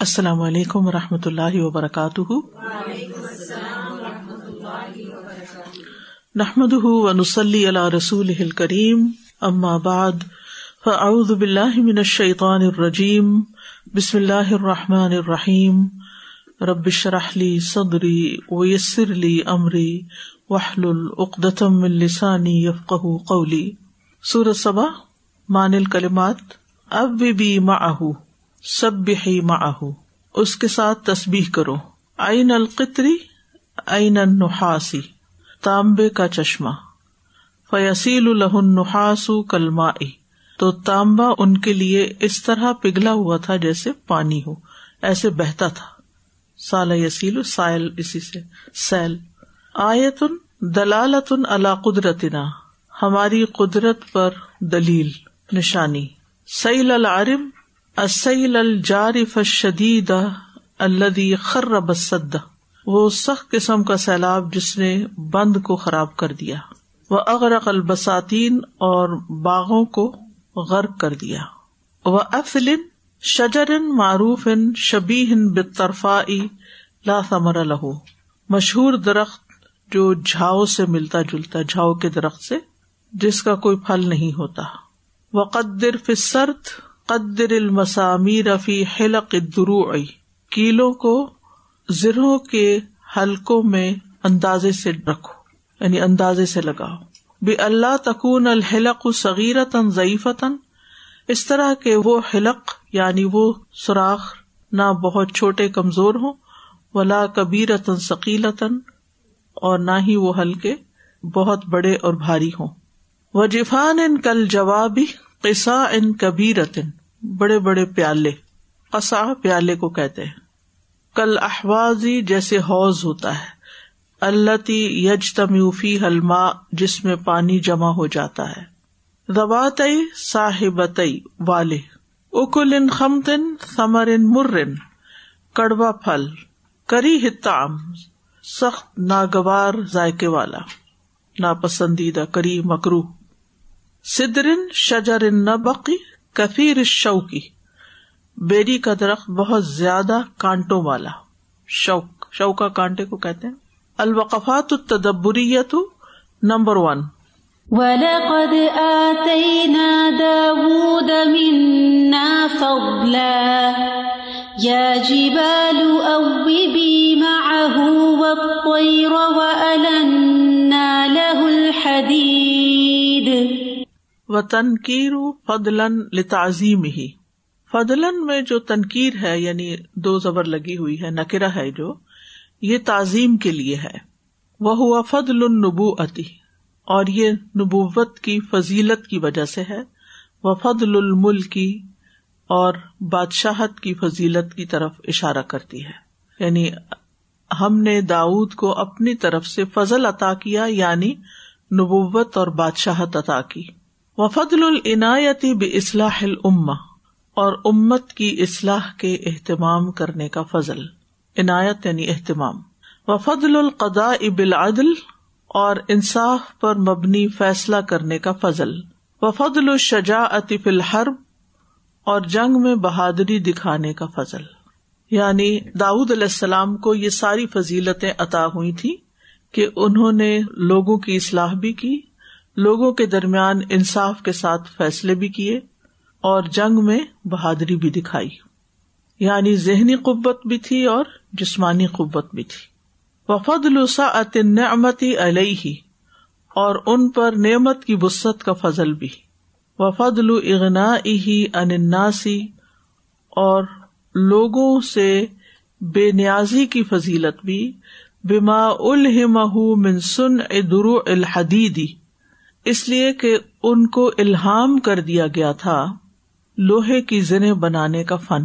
السلام علیکم و رحمۃ اللہ وبرکاتہ۔ نحمد ونسلی علی رسول کریم اما بعد، فاعوذ باللہ من الشیطان الرجیم، بسم اللہ الرحمٰن الرحیم۔ ربش رحلی صدری ویسر لی امری وحل العقدم السانی یفق قولی۔ سورت صبا مان الکلمات، اب بھی معه سب معه اس کے ساتھ تسبیح کرو۔ عین القطری عین النحاسی تانبے کا چشمہ۔ فیصیل الہن نحاسو کلما تو تانبا ان کے لیے اس طرح پگھلا ہوا تھا جیسے پانی ہو، ایسے بہتا تھا۔ سال یسیل، سائل اسی سے۔ سیل۔ آیتن دلالتن اللہ قدرتنا، ہماری قدرت پر دلیل، نشانی۔ سیل العرم اصل الجارف الشدید الدی خرب الصد وہ سخت قسم کا سیلاب جس نے بند کو خراب کر دیا۔ وہ اغرق البساتین اور باغوں کو غرق کر دیا۔ وہ افلن شجرن معروف ان شبی بطرفا لا ثمر لہو مشہور درخت جو جھاؤ سے ملتا جلتا، جھاؤ کے درخت سے، جس کا کوئی پھل نہیں ہوتا۔ وہ قدر فسرت قدر المسامی رفی حلق درو کیلوں کو زروں کے حلقوں میں اندازے سے رکھو یعنی اندازے سے لگاؤ۔ بے اللہ تکون الحلق صغیرتن ضعیفتن اس طرح کے وہ حلق یعنی وہ سوراخ نہ بہت چھوٹے کمزور ہوں، ولا کبیرتن ثقیلتن اور نہ ہی وہ ہلکے بہت بڑے اور بھاری ہوں۔ وہ جفان ان کل جوابی قصا ان کبیرتن بڑے بڑے پیالے قصا پیالے کو کہتے ہیں۔ کل احوازی جیسے حوض ہوتا ہے اللہ یج تمیوفی حلما جس میں پانی جمع ہو جاتا ہے۔ ربات صاحبت والے اکل ان خمتن ثمر ان مرن، کڑوا پھل کری ہتام سخت ناگوار ذائقے والا، ناپسندیدہ کری مکرو سدرن شجر نبقی کثیر شوقی بیری کا درخت بہت زیادہ کانٹوں والا۔ شوق شوقا کانٹے کو کہتے ہیں۔ الوقفات التدبریت نمبر ون۔ وَلَقَدْ آتَيْنَا دَاوُودَ مِنَّا فَضْلًا۔ يَا جِبَالُ أَوِّبِي مَعَهُ وَالطَّيْرَ وَأَلَنَّا لَهُ الْحَدِيدِ و تنقیر فضلن لتعظیم ہی فضلن میں جو تنقیر ہے یعنی دو زبر لگی ہوئی ہے نکرا ہے جو، یہ تعظیم کے لیے ہے۔ وہ ہوا فضل النبو اور یہ نبوت کی فضیلت کی وجہ سے ہے۔ وہ فضل الملک کی اور بادشاہت کی فضیلت کی طرف اشارہ کرتی ہے۔ یعنی ہم نے داود کو اپنی طرف سے فضل عطا کیا یعنی نبوت اور بادشاہت عطا کی۔ وفدل العنایتی بے اصلاح العما اور امت کی اصلاح کے اہتمام کرنے کا فضل۔ عنایت یعنی اہتمام۔ وفدل القدا اب العدل اور انصاف پر مبنی فیصلہ کرنے کا فضل۔ وفدل الشجا اطف الحرب، اور جنگ میں بہادری دکھانے کا فضل۔ یعنی داود علیہ السلام کو یہ ساری فضیلتیں عطا ہوئی تھی کہ انہوں نے لوگوں کی اصلاح بھی کی لوگوں کے درمیان انصاف کے ساتھ فیصلے بھی کیے اور جنگ میں بہادری بھی دکھائی۔ یعنی ذہنی قبت بھی تھی اور جسمانی قبت بھی تھی۔ وفد لسا نعمتی علیہ، اور ان پر نعمت کی بست کا فضل بھی۔ وفد اغنا ہی اناسی اور لوگوں سے بے نیازی کی فضیلت بھی۔ بما الحمہ منسن ادرو الحدیدی اس لیے کہ ان کو الہام کر دیا گیا تھا لوہے کی زنیں بنانے کا فن۔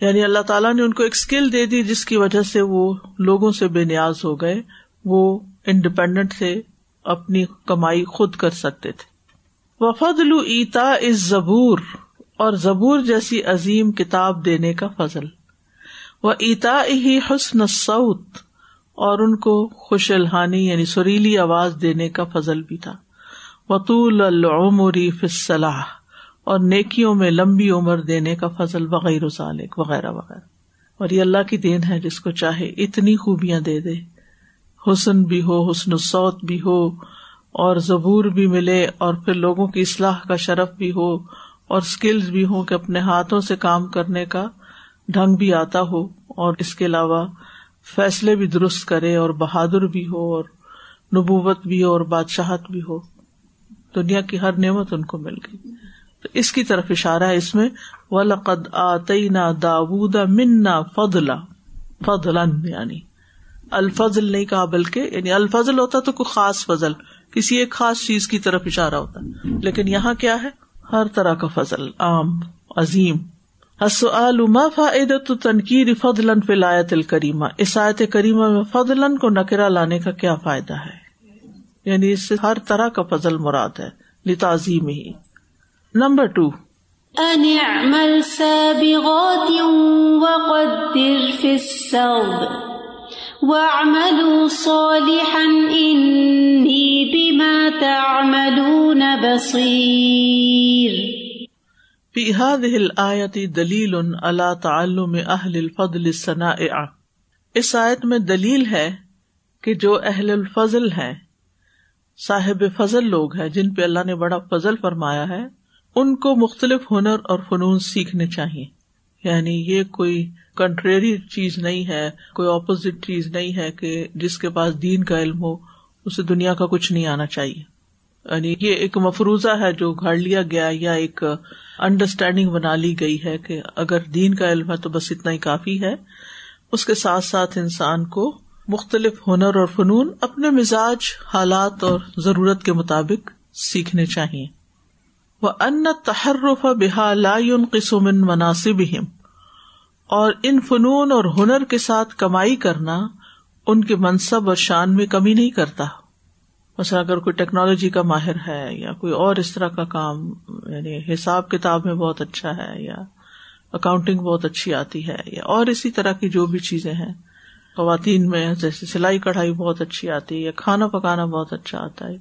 یعنی اللہ تعالیٰ نے ان کو ایک اسکل دے دی جس کی وجہ سے وہ لوگوں سے بے نیاز ہو گئے، وہ انڈیپینڈنٹ سے اپنی کمائی خود کر سکتے تھے۔ وفد ایتا از زبور اور زبور جیسی عظیم کتاب دینے کا فضل۔ وہ ایتا ہی حسن سعود اور ان کو خوش الحانی یعنی سریلی آواز دینے کا فضل بھی تھا۔ وطول العمری فصلاح اور نیکیوں میں لمبی عمر دینے کا فضل وغیرہ وغیرہ وغیرہ۔ اور یہ اللہ کی دین ہے جس کو چاہے اتنی خوبیاں دے دے۔ حسن بھی ہو، حسن سوت بھی ہو، اور زبور بھی ملے، اور پھر لوگوں کی اصلاح کا شرف بھی ہو، اور اسکلز بھی ہوں کہ اپنے ہاتھوں سے کام کرنے کا ڈھنگ بھی آتا ہو۔ اور اس کے علاوہ فیصلے بھی درست کرے اور بہادر بھی ہو، اور نبوت بھی ہو، اور بادشاہت بھی ہو۔ دنیا کی ہر نعمت ان کو مل گئی۔ تو اس کی طرف اشارہ ہے اس میں و لقد آتینا داود منا فضلا فضلن یعنی الفضل نہیں کہا بلکہ یعنی الفضل ہوتا تو کوئی خاص فضل، کسی ایک خاص چیز کی طرف اشارہ ہوتا۔ لیکن یہاں کیا ہے؟ ہر طرح کا فضل، عام، عظیم۔ ما فائدت تنقید فضلن فلایت الکریمہ؟ اس آیت کریمہ میں فضلن کو نکرا لانے کا کیا فائدہ ہے؟ یعنی اس سے ہر طرح کا فضل مراد ہے لتعظیم ہی۔ نمبر ٹو سابغات وقدر في السرد واعملوا صالحا إني بما تعملون بصير في هذه الآية دلیل على تعلم اہل الفضل الصنائع۔ اس آیت میں دلیل ہے کہ جو اہل الفضل ہیں صاحب فضل لوگ ہیں جن پہ اللہ نے بڑا فضل فرمایا ہے، ان کو مختلف ہنر اور فنون سیکھنے چاہیے۔ یعنی یہ کوئی کنٹریری چیز نہیں ہے، کوئی اپوزٹ چیز نہیں ہے کہ جس کے پاس دین کا علم ہو، اسے دنیا کا کچھ نہیں آنا چاہیے۔ یعنی یہ ایک مفروضہ ہے جو گھڑ لیا گیا یا ایک انڈرسٹینڈنگ بنا لی گئی ہے کہ اگر دین کا علم ہے تو بس اتنا ہی کافی ہے۔ اس کے ساتھ ساتھ انسان کو مختلف ہنر اور فنون اپنے مزاج، حالات اور ضرورت کے مطابق سیکھنے چاہیے۔ وہ ان تحرف بحا لائن قسم مناسب اور ان فنون اور ہنر کے ساتھ کمائی کرنا ان کے منصب اور شان میں کمی نہیں کرتا۔ مثلا اگر کوئی ٹیکنالوجی کا ماہر ہے یا کوئی اور اس طرح کا کام یعنی حساب کتاب میں بہت اچھا ہے یا اکاؤنٹنگ بہت اچھی آتی ہے یا اور اسی طرح کی جو بھی چیزیں ہیں خواتین میں جیسے سلائی کڑھائی بہت اچھی آتی ہے، یا کھانا پکانا بہت اچھا آتا ہے،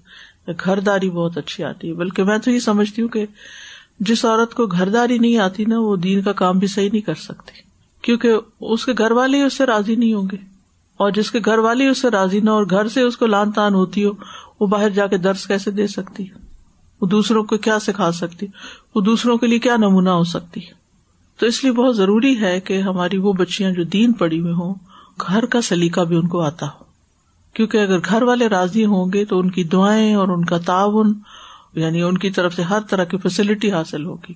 یا گھر داری بہت اچھی آتی ہے۔ بلکہ میں تو یہ سمجھتی ہوں کہ جس عورت کو گھر داری نہیں آتی نا، وہ دین کا کام بھی صحیح نہیں کر سکتی۔ کیونکہ اس کے گھر والے اس سے راضی نہیں ہوں گے۔ اور جس کے گھر والی اس سے راضی نہ اور گھر سے اس کو لان تان ہوتی ہو، وہ باہر جا کے درس کیسے دے سکتی؟ وہ دوسروں کو کیا سکھا سکتی؟ وہ دوسروں کے لیے کیا نمونہ ہو سکتی؟ تو اس لیے بہت ضروری ہے کہ ہماری وہ بچیاں جو دین پڑی ہوئی ہوں گھر کا سلیقہ بھی ان کو آتا ہو۔ کیونکہ اگر گھر والے راضی ہوں گے تو ان کی دعائیں اور ان کا تعاون یعنی ان کی طرف سے ہر طرح کی فیسلٹی حاصل ہوگی۔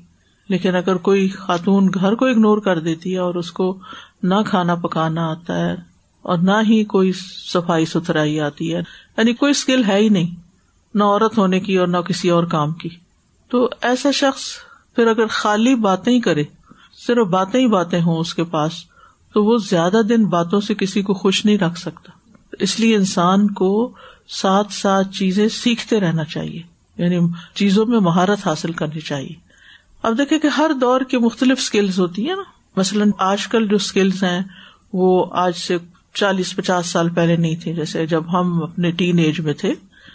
لیکن اگر کوئی خاتون گھر کو اگنور کر دیتی ہے اور اس کو نہ کھانا پکانا آتا ہے اور نہ ہی کوئی صفائی ستھرائی آتی ہے یعنی کوئی اسکل ہے ہی نہیں، نہ عورت ہونے کی اور نہ کسی اور کام کی۔ تو ایسا شخص پھر اگر خالی باتیں ہی کرے، صرف باتیں ہی باتیں ہوں اس کے پاس تو وہ زیادہ دن باتوں سے کسی کو خوش نہیں رکھ سکتا۔ اس لیے انسان کو ساتھ ساتھ چیزیں سیکھتے رہنا چاہیے۔ یعنی چیزوں میں مہارت حاصل کرنی چاہیے۔ اب دیکھیں کہ ہر دور کی مختلف اسکلز ہوتی ہیں نا۔ مثلاً آج کل جو اسکلز ہیں، وہ آج سے چالیس، پچاس سال پہلے نہیں تھے۔ جیسے جب ہم اپنے ٹین ایج میں تھے،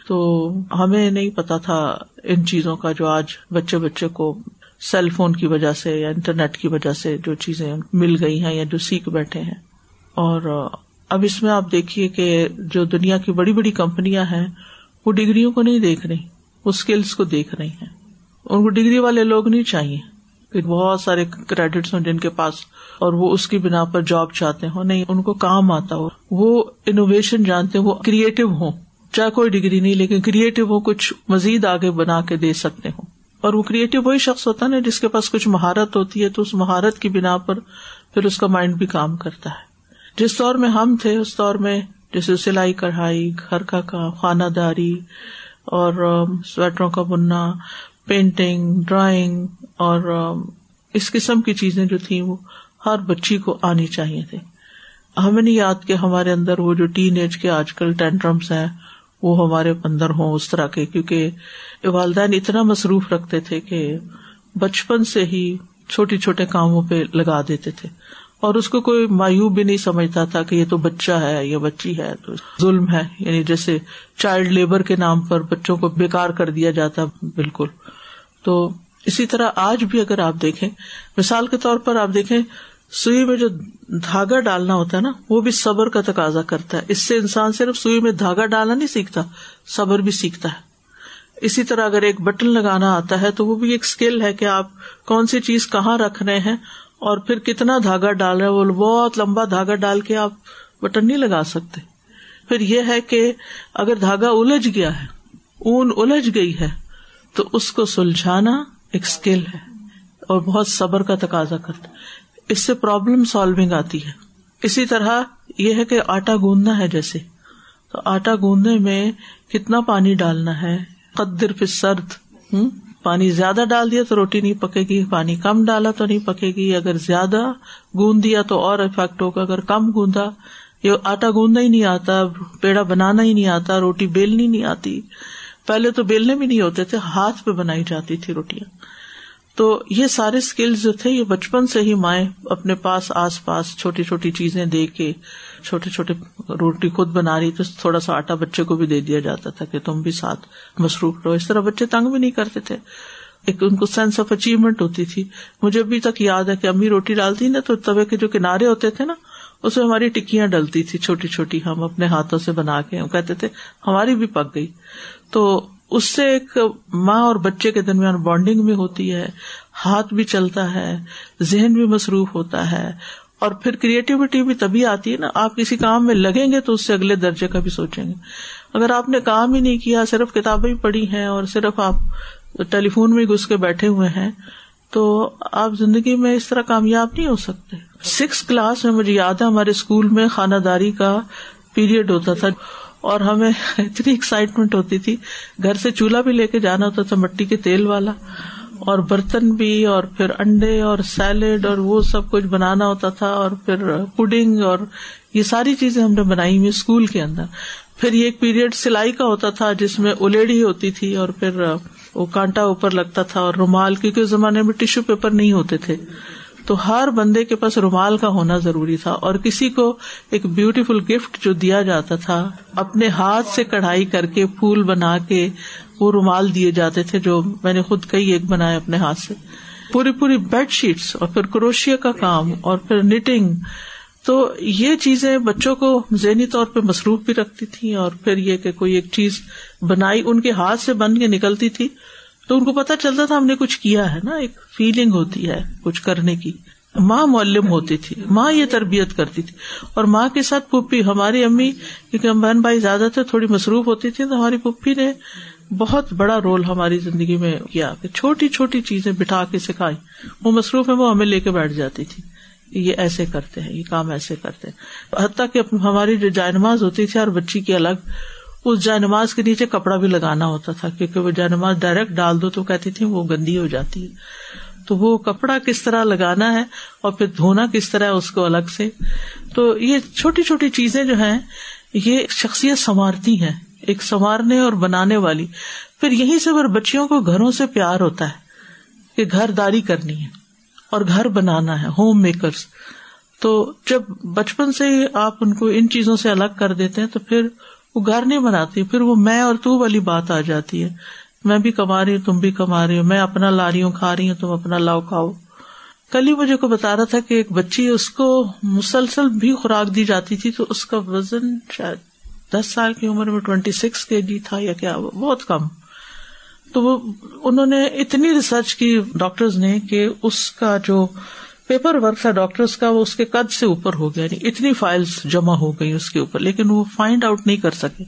تو ہمیں نہیں پتا تھا ان چیزوں کا جو آج بچے بچے کو سیل فون کی وجہ سے یا انٹرنیٹ کی وجہ سے جو چیزیں مل گئی ہیں یا جو سیکھ بیٹھے ہیں۔ اور اب اس میں آپ دیکھیے کہ جو دنیا کی بڑی بڑی کمپنیاں ہیں، وہ ڈگریوں کو نہیں دیکھ رہی، وہ اسکلس کو دیکھ رہی ہیں۔ ان کو ڈگری والے لوگ نہیں چاہیے۔ کہ بہت سارے کریڈٹس ہوں جن کے پاس اور وہ اس کی بنا پر جاب چاہتے ہوں۔ نہیں، ان کو کام آتا ہو۔ وہ انوویشن جانتے وہ کریٹو ہوں۔ چاہے کوئی ڈگری نہیں، لیکن کریٹو ہو کچھ مزید آگے بنا کے دے سکتے ہوں۔ اور وہ کریٹو وہی شخص ہوتا نا جس کے پاس کچھ مہارت ہوتی ہے تو اس مہارت کی بنا پر پھر اس کا مائنڈ بھی کام کرتا ہے۔ جس دور میں ہم تھے، اس دور میں جیسے سلائی، کڑھائی، گھر کا کام خانہ داری اور سویٹروں کا بننا پینٹنگ ڈرائنگ اور اس قسم کی چیزیں جو تھیں وہ ہر بچی کو آنی چاہیے تھے۔ ہمیں نہیں یاد کہ ہمارے اندر وہ جو ٹین ایج کے آج کل ٹینٹرمس ہیں وہ ہمارے اندر ہوں اس طرح کے، کیونکہ والدین اتنا مصروف رکھتے تھے کہ بچپن سے ہی چھوٹی چھوٹے کاموں پہ لگا دیتے تھے۔ اور اس کو کوئی مایوب بھی نہیں سمجھتا تھا کہ یہ تو بچہ ہے یا بچی ہے، تو ظلم ہے۔ یعنی جیسے چائلڈ لیبر کے نام پر بچوں کو بےکار کر دیا جاتا، بالکل۔ تو اسی طرح آج بھی اگر آپ دیکھیں، مثال کے طور پر آپ دیکھیں سوئی میں جو دھاگا ڈالنا ہوتا ہے نا، وہ بھی صبر کا تقاضا کرتا ہے۔ اس سے انسان صرف سوئی میں دھاگا ڈالنا نہیں سیکھتا، صبر بھی سیکھتا ہے۔ اسی طرح اگر ایک بٹن لگانا آتا ہے تو وہ بھی ایک اسکل ہے کہ آپ کون سی چیز کہاں رکھ رہے ہیں اور پھر کتنا دھاگا ڈال رہے وہ بہت لمبا دھاگا ڈال کے آپ بٹن نہیں لگا سکتے۔ پھر یہ ہے کہ اگر دھاگا الجھ گیا ہے، اون الجھ گئی ہے، تو اس کو سلجھانا ایک اسکل ہے اور بہت صبر کا تقاضا کرتا اس سے پرابلم سالونگ آتی ہے۔ اسی طرح یہ ہے کہ آٹا گوندنا ہے جیسے۔ تو آٹا گوندنے میں کتنا پانی ڈالنا ہے؟ قدر پھر سرد ہوں پانی زیادہ ڈال دیا تو روٹی نہیں پکے گی، پانی کم ڈالا تو نہیں پکے گی۔ اگر زیادہ گوند دیا تو اور افیکٹ ہوگا۔ اگر کم گوندا، یہ آٹا گوندنا ہی نہیں آتا، پیڑا بنانا ہی نہیں آتا، روٹی بیلنی نہیں آتی۔ پہلے تو بیلنے بھی نہیں ہوتے تھے، ہاتھ پہ بنائی جاتی تھی روٹیاں۔ تو یہ سارے اسکل جو تھے یہ بچپن سے ہی مائیں اپنے پاس آس پاس چھوٹی چھوٹی چیزیں دے کے چھوٹے چھوٹے روٹی خود بنا رہی تو تھوڑا سا آٹا بچے کو بھی دے دیا جاتا تھا کہ تم بھی ساتھ مصروف رہو۔ اس طرح بچے تنگ بھی نہیں کرتے تھے۔ ایک ان کو سینس آف اچیومنٹ ہوتی تھی۔ مجھے ابھی تک یاد ہے کہ امی روٹی ڈالتی نا تو توے کے جو کنارے ہوتے تھے نا، اس میں ہماری ٹکیاں ڈلتی تھی چھوٹی چھوٹی ہم اپنے ہاتھوں سے بنا کے۔ ہم کہتے تھے، ہماری بھی پک گئی۔ تو اس سے ایک ماں اور بچے کے درمیان بانڈنگ بھی ہوتی ہے، ہاتھ بھی چلتا ہے، ذہن بھی مصروف ہوتا ہے، اور پھر کریٹیوٹی بھی تبھی آتی ہے نا، آپ کسی کام میں لگیں گے تو اس سے اگلے درجے کا بھی سوچیں گے۔ اگر آپ نے کام ہی نہیں کیا، صرف کتابیں پڑھی ہیں اور صرف آپ ٹیلی فون میں گھس کے بیٹھے ہوئے ہیں، تو آپ زندگی میں اس طرح کامیاب نہیں ہو سکتے۔ سکس کلاس میں مجھے یاد ہے، ہمارے اسکول میں خانہ داری کا پیریڈ ہوتا تھا۔ اور ہمیں اتنی ایکسائٹمنٹ ہوتی تھی۔ گھر سے چولہا بھی لے کے جانا ہوتا تھا، مٹی کے تیل والا۔ اور برتن بھی، اور پھر انڈے، اور سیلڈ اور وہ سب کچھ بنانا ہوتا تھا، اور پھر پڈنگ اور یہ ساری چیزیں ہم نے بنائی ہوئی اسکول کے اندر۔ پھر یہ ایک پیریڈ سلائی کا ہوتا تھا، جس میں الیڑی ہوتی تھی، اور پھر وہ کانٹا اوپر لگتا تھا اور رومال، کیونکہ اس زمانے میں ٹیشو پیپر نہیں ہوتے تھے۔ تو ہر بندے کے پاس رومال کا ہونا ضروری تھا اور کسی کو ایک بیوٹیفل گفٹ جو دیا جاتا تھا، اپنے ہاتھ سے کڑھائی کر کے پھول بنا کے وہ رومال دیے جاتے تھے جو میں نے خود کئی ایک بنایا اپنے ہاتھ سے۔ پوری پوری بیڈ شیٹس اور پھر کروشیا کا کام اور پھر نیٹنگ تو یہ چیزیں بچوں کو ذہنی طور پہ مصروف بھی رکھتی تھی اور پھر یہ کہ کوئی ایک چیز بنائی ان کے ہاتھ سے بن کے نکلتی تھی۔ تو ان کو پتا چلتا تھا ہم نے کچھ کیا ہے نا، ایک فیلنگ ہوتی ہے کچھ کرنے کی۔ ماں معلم ہوتی تھی، ماں یہ تربیت کرتی تھی۔ اور ماں کے ساتھ پپی ہماری امی، کیونکہ ہم بہن بھائی زیادہ تر تھوڑی مصروف ہوتی تھی، تو ہماری پپی نے بہت بڑا رول ہماری زندگی میں کیا۔ کہ چھوٹی چھوٹی چیزیں بٹھا کے سکھائی۔ وہ مصروف ہے وہ ہمیں لے کے بیٹھ جاتی تھی۔ یہ ایسے کرتے ہیں، یہ کام ایسے کرتے ہیں۔ حتیٰ کہ ہماری جو جائے نماز ہوتی تھی اور بچی کی الگ اس جائے نماز کے نیچے کپڑا بھی لگانا ہوتا تھا، کیونکہ وہ جائے نماز ڈائریکٹ ڈال دو تو کہتی تھی وہ گندی ہو جاتی ہے۔ تو وہ کپڑا کس طرح لگانا ہے اور پھر دھونا کس طرح اس کو الگ سے۔ تو یہ چھوٹی چھوٹی چیزیں جو ہیں، یہ شخصیت سنوارتی ہیں، ایک سنوارنے اور بنانے والی۔ پھر یہیں سے پھر بچیوں کو گھروں سے پیار ہوتا ہے کہ گھر داری کرنی ہے اور گھر بنانا ہے ہوم میکرس تو جب بچپن سے آپ ان کو ان چیزوں سے الگ کر دیتے ہیں تو پھر وہ گھر نہیں بناتی پھر وہ میں اور تو والی بات آ جاتی ہے۔ میں بھی کما رہی ہوں، تم بھی کما رہی ہوں میں اپنا لا رہی ہوں کھا رہی ہوں، تم اپنا لاؤ کھاؤ۔ کل ہی مجھے کو بتا رہا تھا کہ ایک بچی اس کو مسلسل بھی خوراک دی جاتی تھی، تو اس کا وزن شاید دس سال کی عمر میں ٹوینٹی سکس کے جی تھا یا کیا، بہت کم۔ تو وہ، انہوں نے اتنی ریسرچ کی ڈاکٹر نے کہ اس کا جو پیپر ورک تھا ڈاکٹرس کا وہ اس کے قد سے اوپر ہو گیا یعنی اتنی فائلس جمع ہو گئی اس کے اوپر، لیکن وہ فائنڈ آؤٹ نہیں کر سکے۔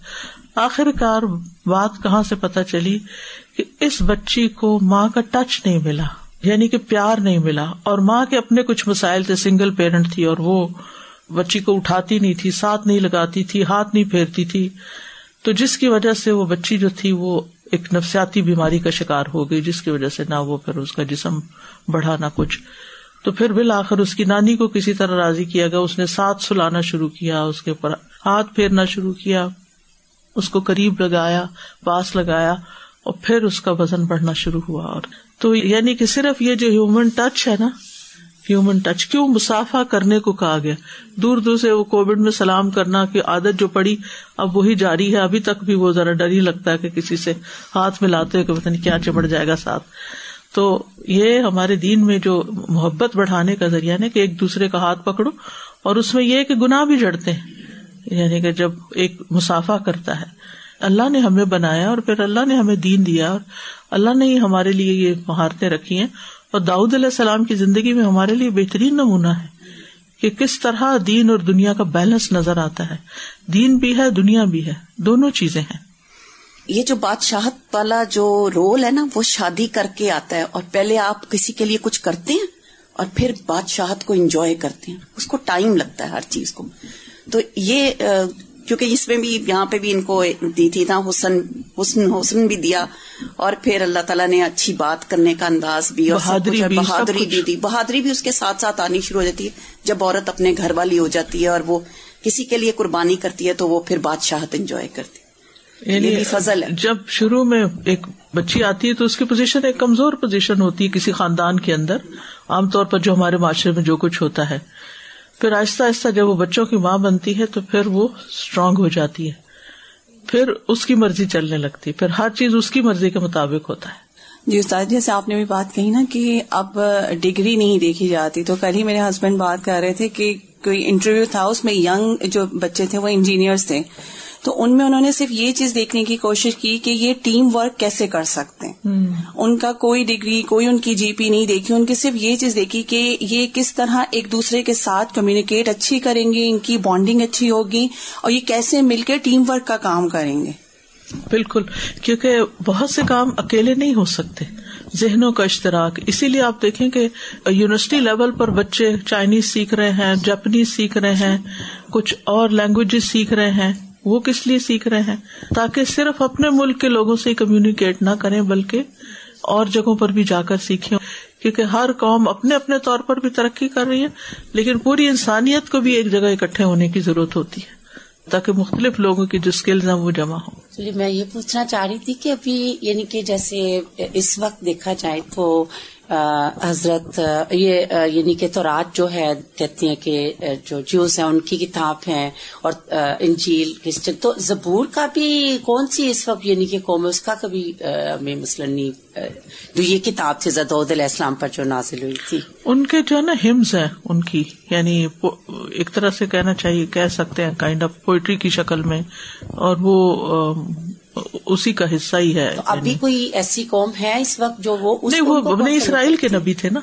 آخر کار بات کہاں سے پتا چلی کہ اس بچی کو ماں کا ٹچ نہیں ملا یعنی کہ پیار نہیں ملا۔ اور ماں کے اپنے کچھ مسائل تھے سنگل پیرنٹ تھی اور وہ بچی کو اٹھاتی نہیں تھی، ساتھ نہیں لگاتی تھی، ہاتھ نہیں پھیرتی تھی۔ تو جس کی وجہ سے وہ بچی جو تھی، وہ ایک نفسیاتی بیماری کا شکار ہو گئی، جس کی وجہ سے نہ وہ پھر اس کا جسم بڑھا، نہ کچھ۔ تو پھر بالآخر اس کی نانی کو کسی طرح راضی کیا گیا، اس نے ساتھ سلانا شروع کیا، اس کے اوپر ہاتھ پھیرنا شروع کیا، اس کو قریب لگایا، پاس لگایا، اور پھر اس کا وزن بڑھنا شروع ہوا۔ اور تو یعنی کہ صرف یہ جو ہیومن ٹچ ہے نا ہیومن ٹچ کیوں مسافہ کرنے کو کہا گیا؟ دور دور سے وہ کووڈ میں سلام کرنا کی عادت جو پڑی، اب وہی جاری ہے، ابھی تک بھی وہ ذرا ڈر ہی لگتا ہے کہ کسی سے ہاتھ میں لاتے کہ پتہ نہیں کیا چپڑ جائے گا ساتھ۔ تو یہ ہمارے دین میں جو محبت بڑھانے کا ذریعہ نا کہ ایک دوسرے کا ہاتھ پکڑو اور اس میں یہ کہ گناہ بھی جڑتے ہیں۔ یعنی کہ جب ایک مسافہ کرتا ہے، اللہ نے ہمیں بنایا اور پھر اللہ نے ہمیں دین دیا اور اللہ نے ہی ہمارے لیے یہ مہارتیں رکھی ہیں۔ اور داؤد علیہ السلام کی زندگی میں ہمارے لیے بہترین نمونہ ہے کہ کس طرح دین اور دنیا کا بیلنس نظر آتا ہے۔ دین بھی ہے، دنیا بھی ہے، دونوں چیزیں ہیں۔ یہ جو بادشاہت والا جو رول ہے نا وہ شادی کر کے آتا ہے اور پہلے آپ کسی کے لیے کچھ کرتے ہیں اور پھر بادشاہت کو انجوائے کرتے ہیں۔ اس کو ٹائم لگتا ہے ہر چیز کو۔ تو یہ کیونکہ اس میں بھی یہاں پہ بھی ان کو دی تھی نا حسن حسن حسن بھی دیا اور پھر اللہ تعالیٰ نے اچھی بات کرنے کا انداز بھی اور بہادری بھی بہادری بھی دی۔ بہادری بھی اس کے ساتھ ساتھ آنی شروع ہو جاتی ہے۔ جب عورت اپنے گھر والی ہو جاتی ہے اور وہ کسی کے لیے قربانی کرتی ہے تو وہ پھر بادشاہت انجوائے کرتی ہے۔ یعنی فضل ہے۔ جب شروع میں ایک بچی آتی ہے تو اس کی پوزیشن ایک کمزور پوزیشن ہوتی ہے کسی خاندان کے اندر۔ عام طور پر جو ہمارے معاشرے میں جو کچھ ہوتا ہے۔ پھر آہستہ آہستہ جب وہ بچوں کی ماں بنتی ہے تو پھر وہ اسٹرانگ ہو جاتی ہے۔ پھر اس کی مرضی چلنے لگتی پھر ہر چیز اس کی مرضی کے مطابق ہوتا ہے۔ جی استاد جیسے آپ نے بھی بات کہی نا کہ اب ڈگری نہیں دیکھی جاتی۔ تو کل ہی میرے ہسبینڈ بات کر رہے تھے کہ کوئی انٹرویو تھا اس میں ینگ جو بچے تھے وہ انجینئرس تھے۔ تو ان میں انہوں نے صرف یہ چیز دیکھنے کی کوشش کی کہ یہ ٹیم ورک کیسے کر سکتے ہیں۔ ان کا کوئی ڈگری کوئی ان کی جی پی نہیں دیکھی ان کی صرف یہ چیز دیکھی کہ یہ کس طرح ایک دوسرے کے ساتھ کمیونیکیٹ اچھی کریں گے ان کی بانڈنگ اچھی ہوگی اور یہ کیسے مل کے ٹیم ورک کا کام کریں گے۔ بالکل کیونکہ بہت سے کام اکیلے نہیں ہو سکتے۔ ذہنوں کا اشتراک۔ اسی لیے آپ دیکھیں کہ یونیورسٹی لیول پر بچے چائنیز سیکھ رہے ہیں جاپنیز سیکھ رہے ہیں کچھ اور لینگویج سیکھ رہے ہیں۔ وہ کس لیے سیکھ رہے ہیں؟ تاکہ صرف اپنے ملک کے لوگوں سے کمیونیکیٹ نہ کریں، بلکہ اور جگہوں پر بھی جا کر سیکھیں۔ کیونکہ ہر قوم اپنے اپنے طور پر بھی ترقی کر رہی ہے، لیکن پوری انسانیت کو بھی ایک جگہ اکٹھے ہونے کی ضرورت ہوتی ہے، تاکہ مختلف لوگوں کی جو اسکلز ہیں وہ جمع ہو میں یہ پوچھنا چاہ رہی تھی کہ ابھی یعنی کہ جیسے اس وقت دیکھا جائے تو حضرت یہ یعنی کہ تورات جو ہے، کہتے ہیں کہ جو جوز ہیں، ان کی کتاب ہیں اور انجیل کرسچن تو زبور کا بھی کون سی اس وقت یعنی کہ قوم اس کا کبھی ہمیں مثلاً نہیں جو یہ کتاب تھی زدود علیہ السلام پر جو نازل ہوئی تھی۔ ان کے جو ہے نا ہمز ہیں، ان کی یعنی ایک طرح سے کہنا چاہیے، کہہ سکتے ہیں کائنڈ آف پوئٹری کی شکل میں، اور وہ اسی کا حصہ ہی ہے ابھی یعنی کوئی ایسی قوم ہے اس وقت جو وہ نہیں وہ بنی اسرائیل کے نبی تھے نا۔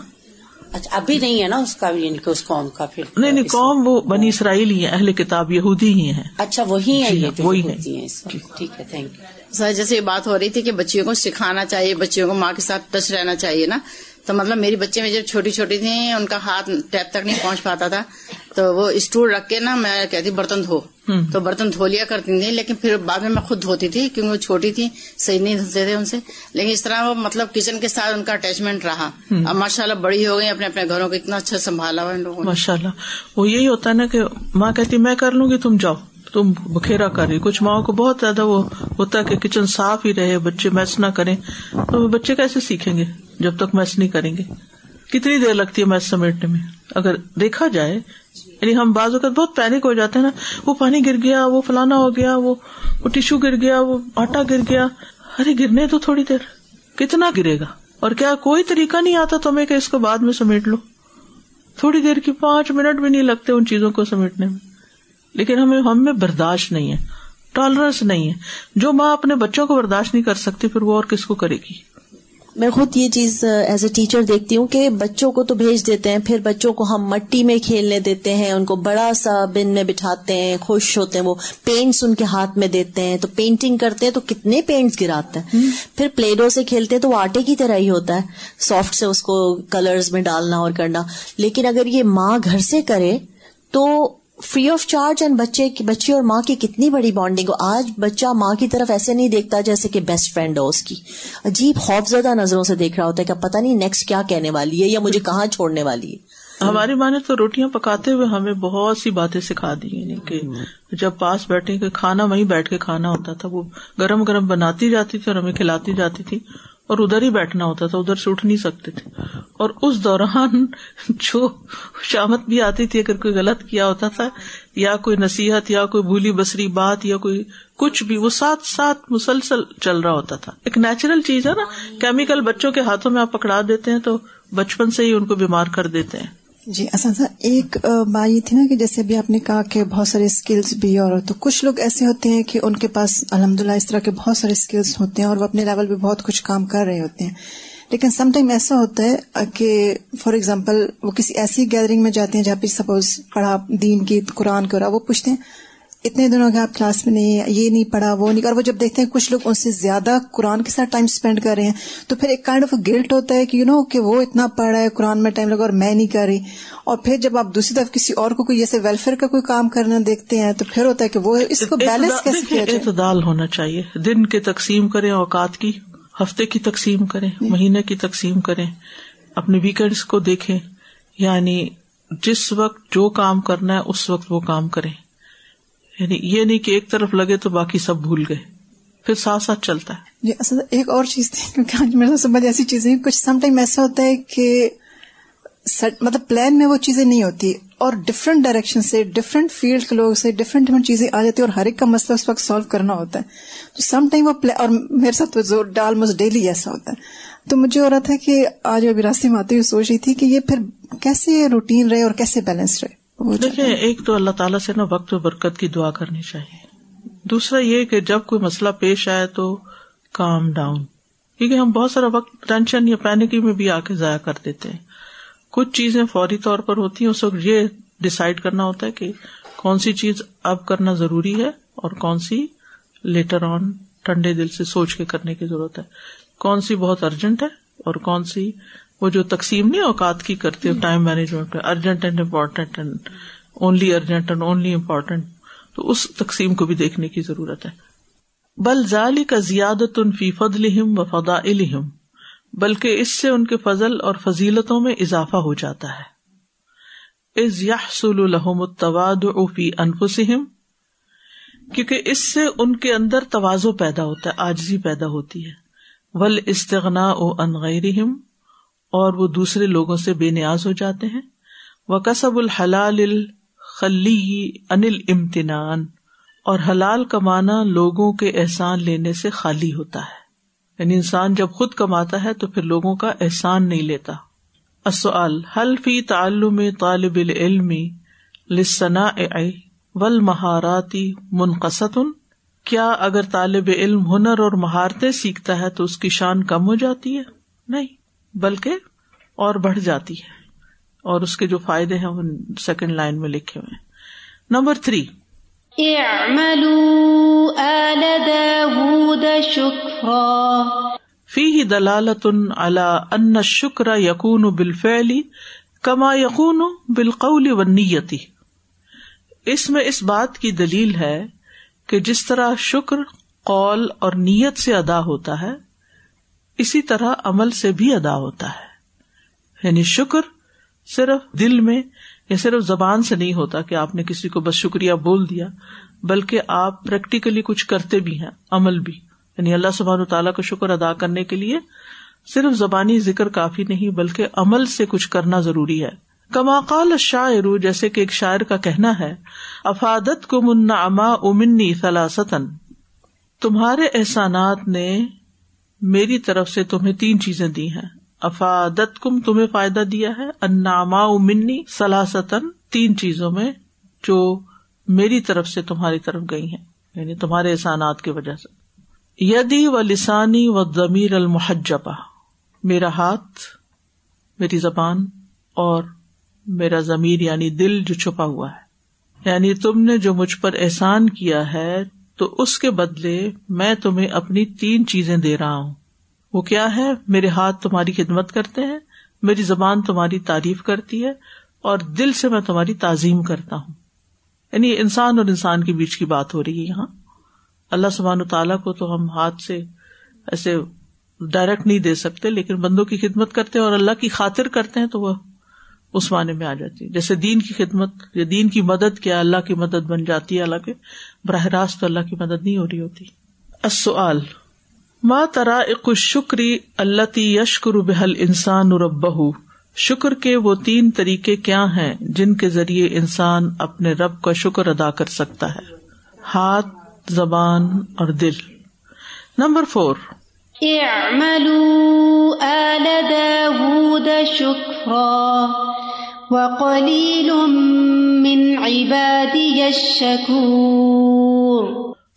اچھا ابھی نہیں ہے نا اس کا یعنی کہ اس قوم کا پھر نہیں نہیں قوم وہ بنی اسرائیل ہی ہے اہل کتاب یہودی ہی ہے اچھا وہی ہے جی وہی ہے ٹھیک ہے تھینک یو سر جیسے یہ بات ہو رہی تھی کہ بچیوں کو سکھانا چاہیے بچیوں کو ماں کے ساتھ ٹچ رہنا چاہیے نا۔ تو مطلب میری بچے میں جب چھوٹی چھوٹی تھی ان کا ہاتھ ٹیپ تک نہیں پہنچ پاتا تھا تو وہ اسٹول رکھ کے نا میں کہتی برتن دھو۔ تو برتن دھو لیا کرتی تھی لیکن پھر بعد میں میں خود دھوتی تھی کیونکہ وہ چھوٹی تھی صحیح نہیں دھوتے تھے ان سے۔ لیکن اس طرح وہ مطلب کچن کے ساتھ ان کا اٹیچمنٹ رہا۔ اب ماشاء اللہ بڑی ہو گئی اپنے اپنے گھروں کو اتنا اچھا سنبھالا ہوا ان لوگوں ماشاء اللہ وہ یہی ہوتا ہے نا کہ ماں کہتی میں کر لوں گی تم جاؤ۔ تم بکھیرا کر رہی۔ کچھ ماں کو بہت زیادہ وہ ہوتا ہے کہ کچن صاف ہی رہے بچے میس نہ کریں۔ تو بچے کیسے سیکھیں گے؟ جب تک میس نہیں کریں گے۔ کتنی دیر لگتی ہے میس سمیٹنے میں؟ اگر دیکھا جائے یعنی ہم بعض اوقات بہت پینک ہو جاتے ہیں نا، وہ پانی گر گیا، وہ فلانا ہو گیا، وہ ٹیشو گر گیا، وہ آٹا گر گیا۔ ارے، گرنے تو تھوڑی دیر۔ کتنا گرے گا؟ اور کیا کوئی طریقہ نہیں آتا تمہیں کہ اس کو بعد میں سمیٹ لو؟ تھوڑی دیر کی پانچ منٹ بھی نہیں لگتے ان چیزوں کو سمیٹنے میں۔ لیکن ہمیں ہم میں برداشت نہیں ہے ٹالرنس نہیں ہے۔ جو ماں اپنے بچوں کو برداشت نہیں کر سکتی، پھر وہ اور کس کو کرے گی؟ میں خود یہ چیز ایز اے ٹیچر دیکھتی ہوں کہ بچوں کو تو بھیج دیتے ہیں پھر بچوں کو ہم مٹی میں کھیلنے دیتے ہیں ان کو بڑا سا بن میں بٹھاتے ہیں خوش ہوتے ہیں وہ پینٹس ان کے ہاتھ میں دیتے ہیں۔ تو پینٹنگ کرتے ہیں تو کتنے پینٹس گراتے ہیں؟ پھر پلیڈو سے کھیلتے ہیں تو وہ آٹے کی طرح ہی ہوتا ہے۔ سافٹ سے اس کو کلرز میں ڈالنا اور کرنا۔ لیکن اگر یہ ماں گھر سے کرے تو فری آف چارج اینڈ بچے بچے اور ماں کی کتنی بڑی بانڈنگ ہو۔ آج بچہ ماں کی طرف ایسے نہیں دیکھتا جیسے کہ بیسٹ فرینڈ ہو اس کی۔ عجیب خوف زدہ نظروں سے دیکھ رہا ہوتا ہے کہ پتا نہیں نیکسٹ کیا کہنے والی ہے یا مجھے کہاں چھوڑنے والی ہے۔ ہماری ماں نے تو روٹیاں پکاتے ہوئے ہمیں بہت سی باتیں سکھا دی یعنی کہ جب پاس بیٹھے کہ کھانا وہیں بیٹھ کے کھانا ہوتا تھا، وہ گرم گرم بناتی جاتی تھی اور ہمیں کھلاتی جاتی تھی۔ اور ادھر ہی بیٹھنا ہوتا تھا، ادھر سے اٹھ نہیں سکتے تھے۔ اور اس دوران جو شامت بھی آتی تھی، اگر کوئی غلط کیا ہوتا تھا، یا کوئی نصیحت، یا کوئی بھولی بسری بات، یا کوئی کچھ بھی، وہ ساتھ ساتھ مسلسل چل رہا ہوتا تھا۔ ایک نیچرل چیز ہے نا کیمیکل بچوں کے ہاتھوں میں آپ پکڑا دیتے ہیں تو بچپن سے ہی ان کو بیمار کر دیتے ہیں۔ جی اساتذہ ایک بات یہ تھی نا کہ جیسے ابھی آپ نے کہا کہ بہت سارے اسکلس بھی اور تو کچھ لوگ ایسے ہوتے ہیں کہ ان کے پاس الحمد للہ اس طرح کے بہت سارے اسکلس ہوتے ہیں اور وہ اپنے لیول پہ بہت کچھ کام کر رہے ہوتے ہیں۔ لیکن سم ٹائم ایسا ہوتا ہے کہ فار ایگزامپل وہ کسی ایسی گیدرنگ میں جاتے ہیں جہاں پہ سپوز پڑھا دین کی، قرآن کو اور وہ پوچھتے ہیں اتنے دنوں کے آپ کلاس میں نہیں یہ نہیں پڑھا وہ نہیں اور وہ جب دیکھتے ہیں کچھ لوگ ان سے زیادہ قرآن کے ساتھ ٹائم اسپینڈ کر رہے ہیں تو پھر ایک کائنڈ آف گلٹ ہوتا ہے کہ یو نو کہ وہ اتنا پڑھ رہا ہے قرآن میں ٹائم لگا اور میں نہیں کر رہی۔ اور پھر جب آپ دوسری طرف کسی اور کو کوئی جیسے ویلفیئر کا کوئی کام کرنا دیکھتے ہیں تو پھر ہوتا ہے کہ وہ اس کو بیلنس کیسے کیا اعتدال ہونا چاہیے۔ دن کے تقسیم کریں اوقات کی ہفتے کی تقسیم کریں مہینے کی تقسیم کریں۔ اپنے ویکینڈس کو دیکھیں یعنی جس وقت جو کام کرنا ہے اس وقت وہ کام کریں۔ یعنی یہ نہیں کہ ایک طرف لگے تو باقی سب بھول گئے۔ پھر ساتھ ساتھ چلتا ہے۔ جی اصل ایک اور چیز تھی کیونکہ آج میرے سمجھ ایسی چیزیں کچھ سم ٹائم ایسا ہوتا ہے کہ مطلب پلان میں وہ چیزیں نہیں ہوتی اور ڈفرنٹ ڈائریکشن سے ڈفرنٹ فیلڈ کے لوگوں سے ڈفرنٹ ڈفرنٹ چیزیں آ جاتی ہیں اور ہر ایک کا مسئلہ اس وقت سالو کرنا ہوتا ہے۔ تو سم ٹائم وہ اور میرے ساتھ ڈال مجھ ڈیلی ایسا ہوتا ہے۔ تو مجھے ہو رہا تھا کہ آج ابھی راستے میں آتے ہوئے سوچ رہی تھی کہ یہ پھر کیسے روٹین رہے اور کیسے بیلنس رہے۔ دیکھیں ایک تو اللہ تعالیٰ سے نا وقت و برکت کی دعا کرنی چاہیے۔ دوسرا یہ کہ جب کوئی مسئلہ پیش آئے تو کام ڈاؤن کیونکہ ہم بہت سارا وقت ٹینشن یا پینک میں بھی آ کے ضائع کر دیتے ہیں۔ کچھ چیزیں فوری طور پر ہوتی ہیں اس وقت یہ ڈسائڈ کرنا ہوتا ہے کہ کون سی چیز اب کرنا ضروری ہے اور کون سی لیٹر آن ٹھنڈے دل سے سوچ کے کرنے کی ضرورت ہے۔ کون سی بہت ارجنٹ ہے اور کون سی وہ جو تقسیم نہیں اوقات کی کرتے time management urgent and important and only urgent and only important تو اس تقسیم کو بھی دیکھنے کی ضرورت ہے۔ بل ذالی کا زیادت ان فی فض و فدا الہم بلکہ اس سے ان کے فضل اور فضیلتوں میں اضافہ ہو جاتا ہے۔ از یحصل لهم التواضع فی انفسهم کیونکہ اس سے ان کے اندر توازو پیدا ہوتا ہے آجزی پیدا ہوتی ہے۔ ول استغنا او ان اور وہ دوسرے لوگوں سے بے نیاز ہو جاتے ہیں۔ وہ کسب الحلال الخلی انل امتنان اور حلال کمانا لوگوں کے احسان لینے سے خالی ہوتا ہے۔ یعنی انسان جب خود کماتا ہے تو پھر لوگوں کا احسان نہیں لیتا۔ اصل حل فی تعلم طالب العلم لسنا ول مہاراتی منقصن کیا اگر طالب علم ہنر اور مہارتیں سیکھتا ہے تو اس کی شان کم ہو جاتی ہے؟ نہیں۔ بلکہ اور بڑھ جاتی ہے اور اس کے جو فائدے ہیں وہ سیکنڈ لائن میں لکھے ہوئے نمبر تھری فی دلالت ان شکر یقون بالفعل کما یقون بالقول و نیتی اس میں اس بات کی دلیل ہے کہ جس طرح شکر قول اور نیت سے ادا ہوتا ہے اسی طرح عمل سے بھی ادا ہوتا ہے۔ یعنی شکر صرف دل میں یا صرف زبان سے نہیں ہوتا کہ آپ نے کسی کو بس شکریہ بول دیا، بلکہ آپ پریکٹیکلی کچھ کرتے بھی ہیں، عمل بھی۔ یعنی اللہ سبحان تعالیٰ کو شکر ادا کرنے کے لیے صرف زبانی ذکر کافی نہیں، بلکہ عمل سے کچھ کرنا ضروری ہے۔ کما قال شاعر جیسے کہ ایک شاعر کا کہنا ہے افادت کو منا اما امنی فلاستن تمہارے احسانات نے میری طرف سے تمہیں تین چیزیں دی ہیں۔ افادت کم تمہیں فائدہ دیا ہے۔ اناما منی سلاستن تین چیزوں میں جو میری طرف سے تمہاری طرف گئی ہیں یعنی تمہارے احسانات کی وجہ سے۔ یدی و لسانی و ضمیر المحجبہ، میرا ہاتھ، میری زبان اور میرا ضمیر یعنی دل جو چھپا ہوا ہے۔ یعنی تم نے جو مجھ پر احسان کیا ہے تو اس کے بدلے میں تمہیں اپنی تین چیزیں دے رہا ہوں۔ وہ کیا ہے؟ میرے ہاتھ تمہاری خدمت کرتے ہیں، میری زبان تمہاری تعریف کرتی ہے، اور دل سے میں تمہاری تعظیم کرتا ہوں۔ یعنی انسان اور انسان کے بیچ کی بات ہو رہی ہے یہاں۔ اللہ سبحان و تعالیٰ کو تو ہم ہاتھ سے ایسے ڈائریکٹ نہیں دے سکتے، لیکن بندوں کی خدمت کرتے ہیں اور اللہ کی خاطر کرتے ہیں، تو وہ اس معنی میں آ جاتی ہے۔ جیسے دین کی خدمت یا دین کی مدد کیا اللہ کی مدد بن جاتی ہے اللہ کے براہ راست اللہ کی مدد نہیں ہو رہی ہوتی۔ السؤال، ما ترا شکری اللہ تی یشکر بحل انسان ربہ؟ شکر کے وہ تین طریقے کیا ہیں جن کے ذریعے انسان اپنے رب کا شکر ادا کر سکتا ہے؟ ہاتھ، زبان اور دل۔ Number four.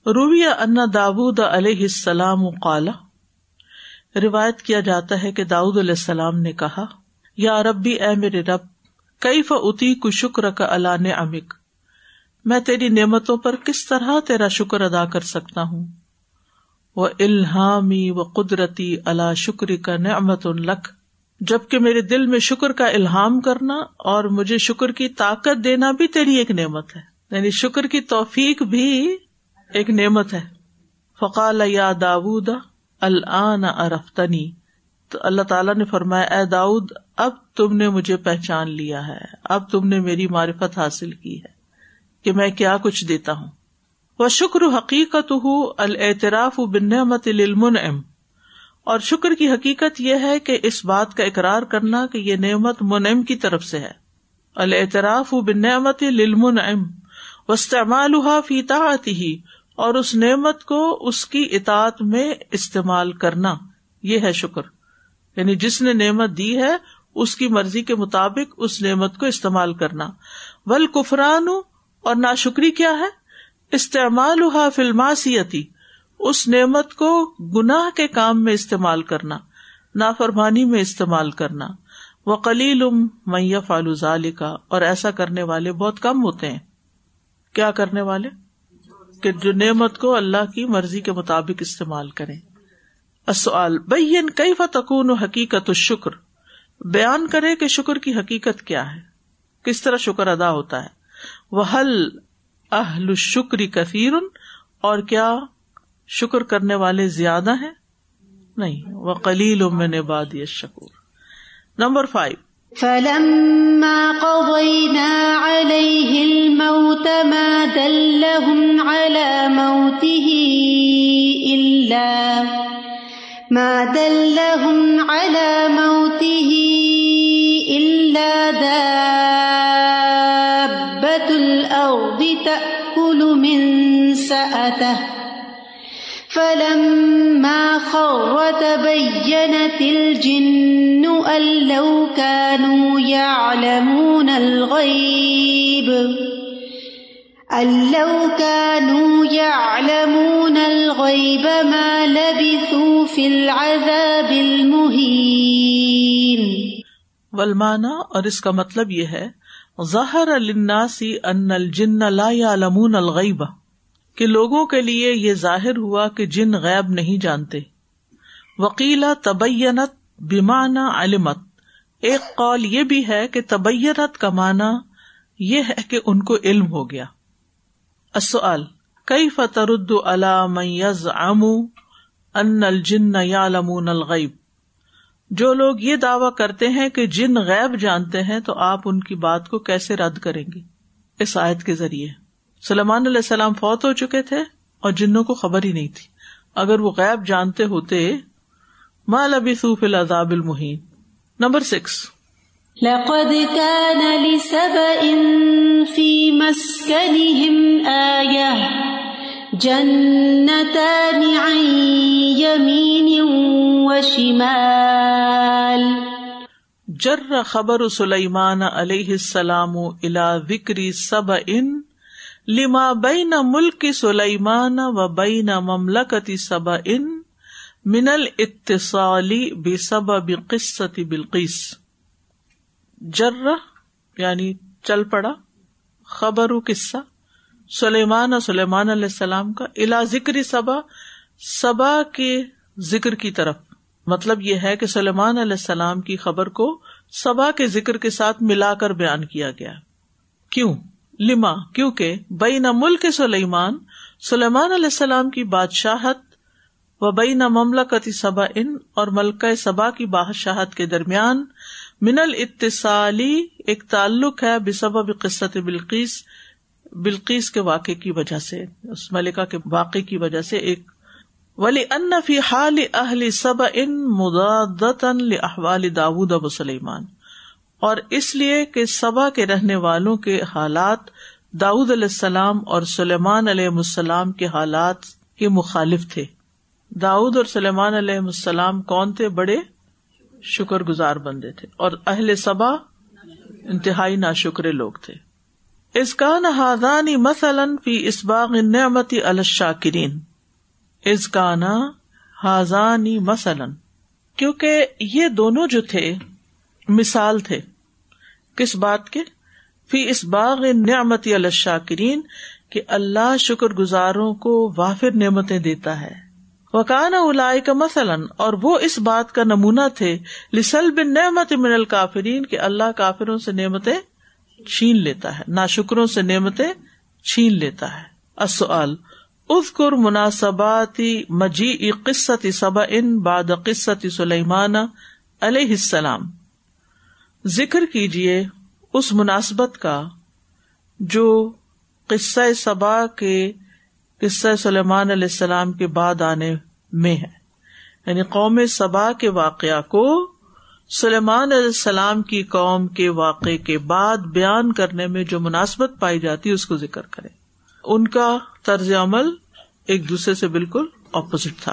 رویہ انا داود علیہ السلام قالا روایت کیا جاتا ہے کہ داود علیہ السلام نے کہا، یا ربی، اے میرے رب کئی فتی کو شکر کا اللہ امک میں تیری نعمتوں پر کس طرح تیرا شکر ادا کر سکتا ہوں؟ وہ الحامی و قدرتی اللہ شکر کا نعمت الخ جبکہ میرے دل میں شکر کا الحام کرنا اور مجھے شکر کی طاقت دینا بھی تیری ایک نعمت ہے۔ یعنی شکر کی توفیق بھی ایک نعمت ہے۔ فقال یا داود الآن ارفتنی تو اللہ تعالیٰ نے فرمایا، اے داؤد، اب تم نے مجھے پہچان لیا ہے۔ اب تم نے میری معرفت حاصل کی ہے کہ میں کیا کچھ دیتا ہوں۔ وہ شکر حقیقت ہوں الطراف بن المن ام اور شکر کی حقیقت یہ ہے کہ اس بات کا اقرار کرنا کہ یہ نعمت منعم کی طرف سے ہے۔ الطراف بن للمن ام وسطمال فیتا اور اس نعمت کو اس کی اطاعت میں استعمال کرنا، یہ ہے شکر۔ یعنی جس نے نعمت دی ہے، اس کی مرضی کے مطابق اس نعمت کو استعمال کرنا۔ ول کفران اور نا شکری کیا ہے؟ استعمال فلماسیتی اس نعمت کو گناہ کے کام میں استعمال کرنا، نافرمانی میں استعمال کرنا۔ وہ کلیل ام میف کا اور ایسا کرنے والے بہت کم ہوتے ہیں۔ کیا کرنے والے؟ کہ جو نعمت کو اللہ کی مرضی کے مطابق استعمال کریں۔ بین کئی فتکون حقیقت شکر بیان کرے کہ شکر کی حقیقت کیا ہے۔ کس طرح شکر ادا ہوتا ہے؟ وہ حل اہل شکری کثیر اور کیا شکر کرنے والے زیادہ ہیں؟ نہیں. وہ کلیل میں نے باد شکور نمبر فائیو فلما قضينا عليه الموت ما دلهم على موته إلا ما دلهم على موته إلا دابة الأرض تأكل من سأته فلما خر تبينت الجن أن لو كانوا يعلمون الغيب أن لو كانوا يعلمون الغيب ما لبثوا في العذاب المهين والمانا اور اس کا مطلب یہ ہے، ظاہر للناس ان الجن لا يعلمون الغیب کہ لوگوں کے لیے یہ ظاہر ہوا کہ جن غیب نہیں جانتے۔ وکیلا تبینت بیمانہ علمت۔ ایک قول یہ بھی ہے کہ تبینت کا معنی یہ ہے کہ ان کو علم ہو گیا۔ السؤال کئی فترد علام یز ان الجن یعلمون الغیب؟ جو لوگ یہ دعوی کرتے ہیں کہ جن غیب جانتے ہیں تو آپ ان کی بات کو کیسے رد کریں گے؟ اس آیت کے ذریعے۔ سلمان علیہ السلام فوت ہو چکے تھے اور جنوں کو خبر ہی نہیں تھی۔ اگر وہ غیب جانتے ہوتے مال ابی صوف العذاب المحین نمبر سکس۔ لقد كان لسبإ في مسكنهم آية جنتان عن يمين وشمال جر خبر سلیمان علیہ السلام الى ذکر سبإ لما بین ملک سلیمان و بین مملکتی سبإ من الاتصال بسبب قصة بلقیس۔ جر یعنی چل پڑا خبر و قصہ سلیمان اور سلیمان علیہ السلام کا الا ذکر سبا سبا کے ذکر کی طرف۔ مطلب یہ ہے کہ سلیمان علیہ السلام کی خبر کو سبا کے ذکر کے ساتھ ملا کر بیان کیا گیا۔ کیوں؟ لما، کیونکہ بئی نہ ملک سلیمان سلیمان علیہ السلام کی بادشاہت و بئی نہ مملکتی سبا ان اور ملکہ سبا کی بادشاہت کے درمیان من الاتصالی ایک تعلق ہے بسبب قصت بلقیس بلقیس کے واقع کی وجہ سے، اس ملکہ کے واقع کی وجہ سے ایک ولی ان فی حال اہل سب ان مدادن احوال داود ابو سلیمان اور اس لیے کہ سبا کے رہنے والوں کے حالات داود علیہ السلام اور سلیمان علیہ السلام کے حالات کے مخالف تھے۔ داؤد اور سلیمان علیہ السلام کون تھے؟ بڑے شکر گزار بندے تھے اور اہل سبا انتہائی نا شکرے لوگ تھے۔ اس کا مثلاً فی اسباغ نعمتی الشاکرین۔ اس کا نا ہاضانی مثلاً۔ کیونکہ یہ دونوں جو تھے مثال تھے۔ کس بات کے؟ فی اس باغ نعمتی الشاکرین، کہ اللہ شکر گزاروں کو وافر نعمتیں دیتا ہے۔ وکان الائی کا مثلاً، اور وہ اس بات کا نمونہ تھے لسل بن نعمت من الکافرین، کہ اللہ کافروں سے نعمتیں چھین لیتا ہے نا شکروں سے نعمتیں چھین لیتا ہے۔ اصل اذکر مناسباتی مجی قصت سبا ان باد قصت سلیمان علیہ السلام۔ ذکر کیجیے اس مناسبت کا جو قصہ سبا کے قصہ سلیمان علیہ السلام کے بعد آنے میں ہے۔ یعنی قوم سبا کے واقعہ کو سلیمان علیہ السلام کی قوم کے واقع کے بعد بیان کرنے میں جو مناسبت پائی جاتی ہے، اس کو ذکر کرے ان کا طرز عمل ایک دوسرے سے بالکل اپوزٹ تھا۔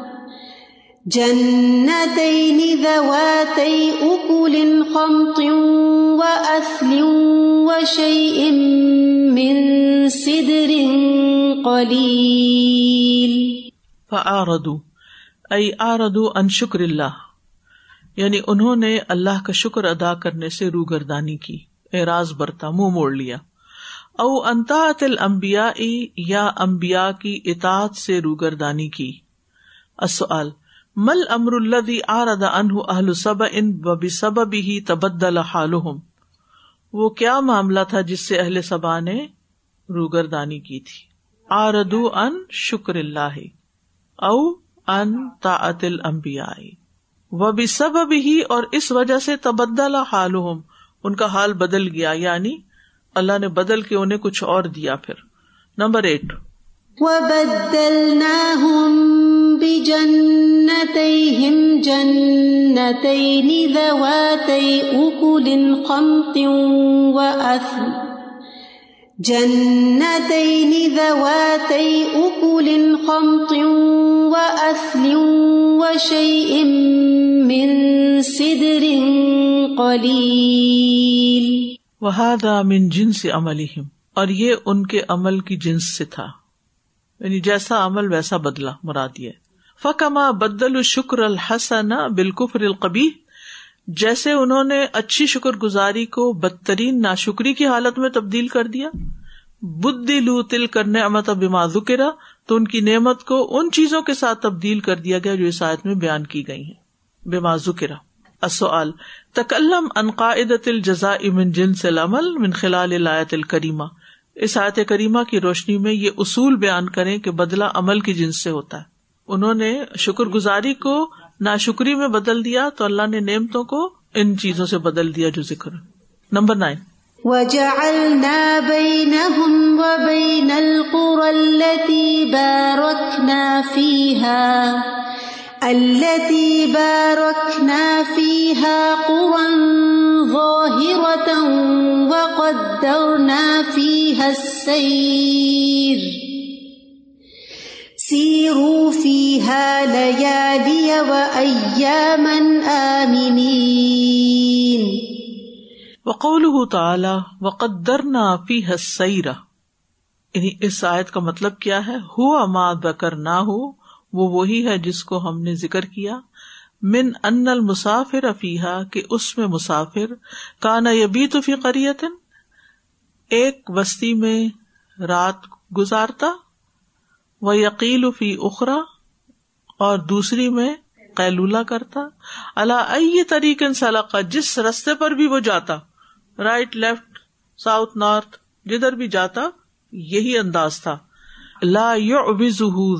جنتين ذواتي أكل خمط وأثل وشيء من سدر قليل. فأعرضوا أي أعرضوا عن شكر الله. یعنی انہوں نے اللہ کا شکر ادا کرنے سے روگردانی کی، اعراض برتا، منہ مو موڑ لیا۔ او انتا یا امبیا کی اطاط سے روگردانی کی۔ اصل مل امر الدی آردا انہ اہل سب ان ببی سب ہی تبدل حالہم۔ وہ کیا معاملہ تھا جس سے اہل سبا نے روگردانی کی تھی؟ آردو ان شکر اللہ او ان طاعت الانبیاء۔ وہ بھی سب ہی اور اس وجہ سے تبدلا حال ان کا حال بدل گیا یعنی اللہ نے بدل کے انہیں کچھ اور دیا پھر۔ Number eight. جنتين ذواتي أكل خمط وأثل وشيء من سدر قليل وهذا من جنس عملهم اور یہ ان کے عمل کی جنس سے تھا۔ یعنی جیسا عمل ویسا بدلا مراد یہ فکما بدل شکر الحسن بالکفر القبی جیسے انہوں نے اچھی شکر گزاری کو بدترین ناشکری کی حالت میں تبدیل کر دیا بدی لو تل کرنے امت بما ذکرا تو ان کی نعمت کو ان چیزوں کے ساتھ تبدیل کر دیا گیا جو اس آیت میں بیان کی گئی ہیں۔ بما ذکرا اصل تکلم انقاعد الجزا امن جن سے لمل من خلال الایت الکریمہ۔ اس آیت کریمہ کی روشنی میں یہ اصول بیان کریں کہ بدلا عمل کی جنس سے ہوتا ہے۔ انہوں نے شکر گزاری کو ناشکری میں بدل دیا تو اللہ نے نعمتوں کو ان چیزوں سے بدل دیا جو ذکر نمبر نائن۔ وجعلنا بينهم وبين القرى التي باركنا فيها التي باركنا فيها قرى ظاهرة وقدرنا فيها السير سیرو فی لیالی و ایامن آمنین وقوله تعالی وقدرنا فیها السیر یعنی اس آیت کا مطلب کیا ہے؟ ہوا ما ذکرنا ہو وہ وہی ہے جس کو ہم نے ذکر کیا۔ من ان المسافر فیحا کہ اس میں مسافر، کانا یبیت فی قریت ایک بستی میں رات گزارتا وہ یقیل فی اخرا، اور دوسری میں قیلولہ کرتا۔ اللہ ائی طریقے سلاقہ جس رستے پر بھی وہ جاتا رائٹ لیفٹ ساؤتھ نارتھ جدھر بھی جاتا، یہی انداز تھا۔ لا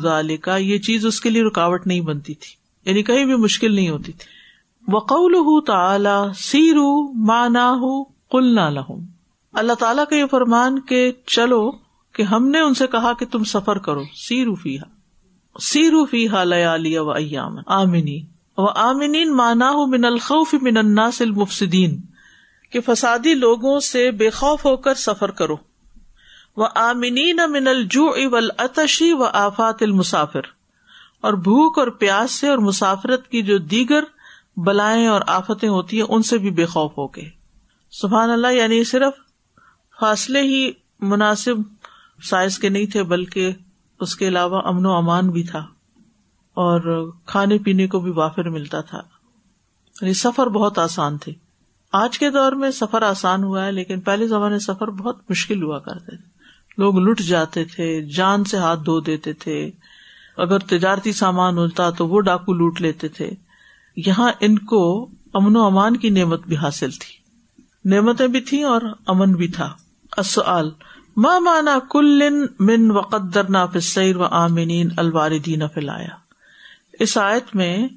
ذالک کا یہ چیز اس کے لیے رکاوٹ نہیں بنتی تھی۔ یعنی کہیں بھی مشکل نہیں ہوتی تھی۔ وقول تعالی سیرو مانا کل نہ لہم اللہ تعالیٰ کا یہ فرمان کہ چلو کہ ہم نے ان سے کہا کہ تم سفر کرو۔ سیرو فی سیرو فی لیالی و ایام آمنی و آمنین مانا من الخوف من الناس المفسدین کہ فسادی لوگوں سے بے خوف ہو کر سفر کرو۔ وہ آمنین من الجو اول اتشی و آفات المسافر۔ اور بھوک اور پیاس سے اور مسافرت کی جو دیگر بلائیں اور آفتیں ہوتی ہیں، ان سے بھی بے خوف ہو گئے۔ سبحان اللہ یعنی صرف فاصلے ہی مناسب سائز کے نہیں تھے، بلکہ اس کے علاوہ امن و امان بھی تھا۔ اور کھانے پینے کو بھی وافر ملتا تھا۔ یعنی سفر بہت آسان تھے۔ آج کے دور میں سفر آسان ہوا ہے، لیکن پہلے زمانے سفر بہت مشکل ہوا کرتے تھے۔ لوگ لٹ جاتے تھے، جان سے ہاتھ دھو دیتے تھے۔ اگر تجارتی سامان ہوتا تو وہ ڈاکو لوٹ لیتے تھے۔ یہاں ان کو امن و امان کی نعمت بھی حاصل تھی۔ نعمتیں بھی تھیں اور امن بھی تھا۔ ماں مانا کل من وقدر نا فسر و آمین الواردین فلایا اس آیت میں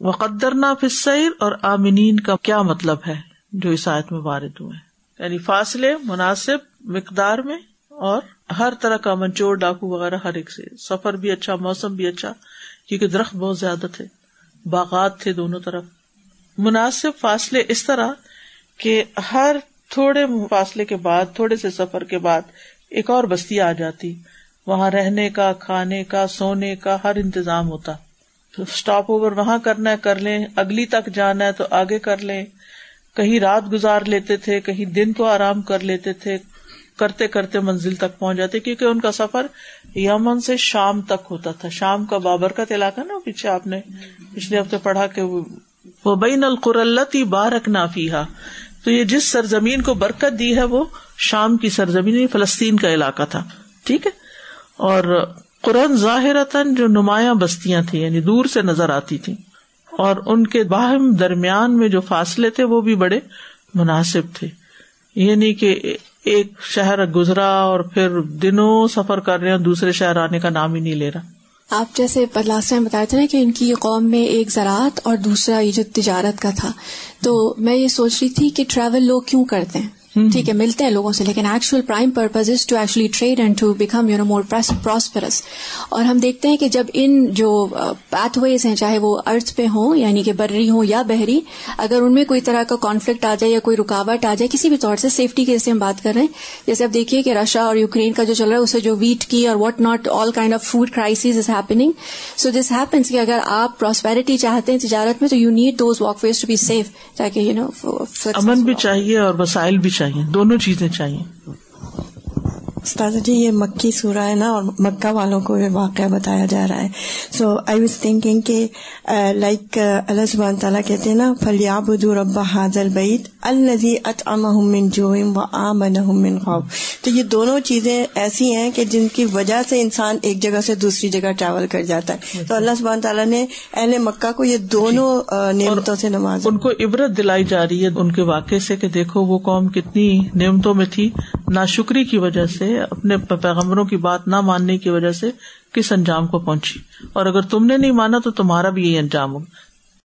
وقدر نا فسر اور آمینین کا کیا مطلب ہے جو اس آیت میں وارد ہوئے؟ یعنی فاصلے، مناسب، مقدار میں اور ہر طرح کا منچوڑ، ڈاکو وغیرہ ہر ایک سے۔ سفر بھی اچھا موسم بھی اچھا کیونکہ درخت بہت زیادہ تھے، باغات تھے دونوں طرف۔ مناسب فاصلے اس طرح کہ ہر تھوڑے فاصلے کے بعد، تھوڑے سے سفر کے بعد ایک اور بستی آ جاتی۔ وہاں رہنے کا، کھانے کا، سونے کا ہر انتظام ہوتا۔ اسٹاپ اوور وہاں کرنا ہے، کر لیں۔ اگلی تک جانا ہے تو آگے کر لیں۔ کہیں رات گزار لیتے تھے، کہیں دن کو آرام کر لیتے تھے۔ کرتے کرتے منزل تک پہنچ جاتے کیونکہ ان کا سفر یمن سے شام تک ہوتا تھا۔ شام کا بابرکت علاقہ نا پیچھے آپ نے پچھلے ہفتے پڑھا کہ وہ بین القرلتی بارک نافیہ تو یہ جس سرزمین کو برکت دی ہے وہ شام کی سرزمین یعنی فلسطین کا علاقہ تھا۔ ٹھیک ہے؟ اور قرآن ظاہر جو نمایاں بستیاں تھیں یعنی دور سے نظر آتی تھی اور ان کے باہم درمیان میں جو فاصلے تھے وہ بھی بڑے مناسب تھے۔ یعنی کہ ایک شہر گزرا اور پھر دنوں سفر کر رہے ہیں دوسرے شہر آنے کا نام ہی نہیں لے رہا۔ آپ جیسے لاسٹ ٹائم بتایا تھا نا کہ ان کی قوم میں ایک زراعت اور دوسرا یہ جو تجارت کا تھا۔ تو میں یہ سوچ رہی تھی کہ ٹریول لوگ کیوں کرتے ہیں؟ ٹھیک ہے ملتے ہیں لوگوں سے لیکن actual prime purpose is to actually trade and to become you know more prosperous اور ہم دیکھتے ہیں کہ جب ان جو پیتھ ویز ہیں چاہے وہ ارتھ پہ ہوں یعنی کہ برری ہوں یا بحری اگر ان میں کوئی طرح کا کانفلکٹ آ جائے یا کوئی رکاوٹ آ جائے کسی بھی طور سے سیفٹی کے جیسے ہم بات کر رہے ہیں۔ جیسے اب دیکھیے کہ رشیا اور یوکرین کا جو چل رہا ہے اسے جو ویٹ کی اور what not all kind of food crisis is happening so this happens کہ اگر آپ پراسپیرٹی چاہتے ہیں تجارت میں تو you need those walkways to be safe تاکہ یو نو امن بھی چاہیے اور وسائل بھی چاہیے۔ دونوں چیزیں چاہیے۔ استاد جی یہ مکی سورہ ہے نا اور مکہ والوں کو یہ واقعہ بتایا جا رہا ہے۔ سو آئی واز تھنکنگ کہ لائک اللہ سبحانہ تعالیٰ کہتے ہیں نا فلیاب رب حاضل بعید النزی اط امن جوم و آمن من خوف۔ تو یہ دونوں چیزیں ایسی ہیں کہ جن کی وجہ سے انسان ایک جگہ سے دوسری جگہ ٹریول کر جاتا ہے۔ تو اللہ سبحانہ تعالیٰ نے اہل مکہ کو یہ دونوں نعمتوں سے نواز ان کو عبرت دلائی جا رہی ہے ان کے واقعے سے کہ دیکھو وہ قوم کتنی نعمتوں میں تھی ناشکری کی وجہ سے اپنے پیغمبروں کی بات نہ ماننے کی وجہ سے کس انجام کو پہنچی؟ اور اگر تم نے نہیں مانا تو تمہارا بھی یہی انجام ہوگا۔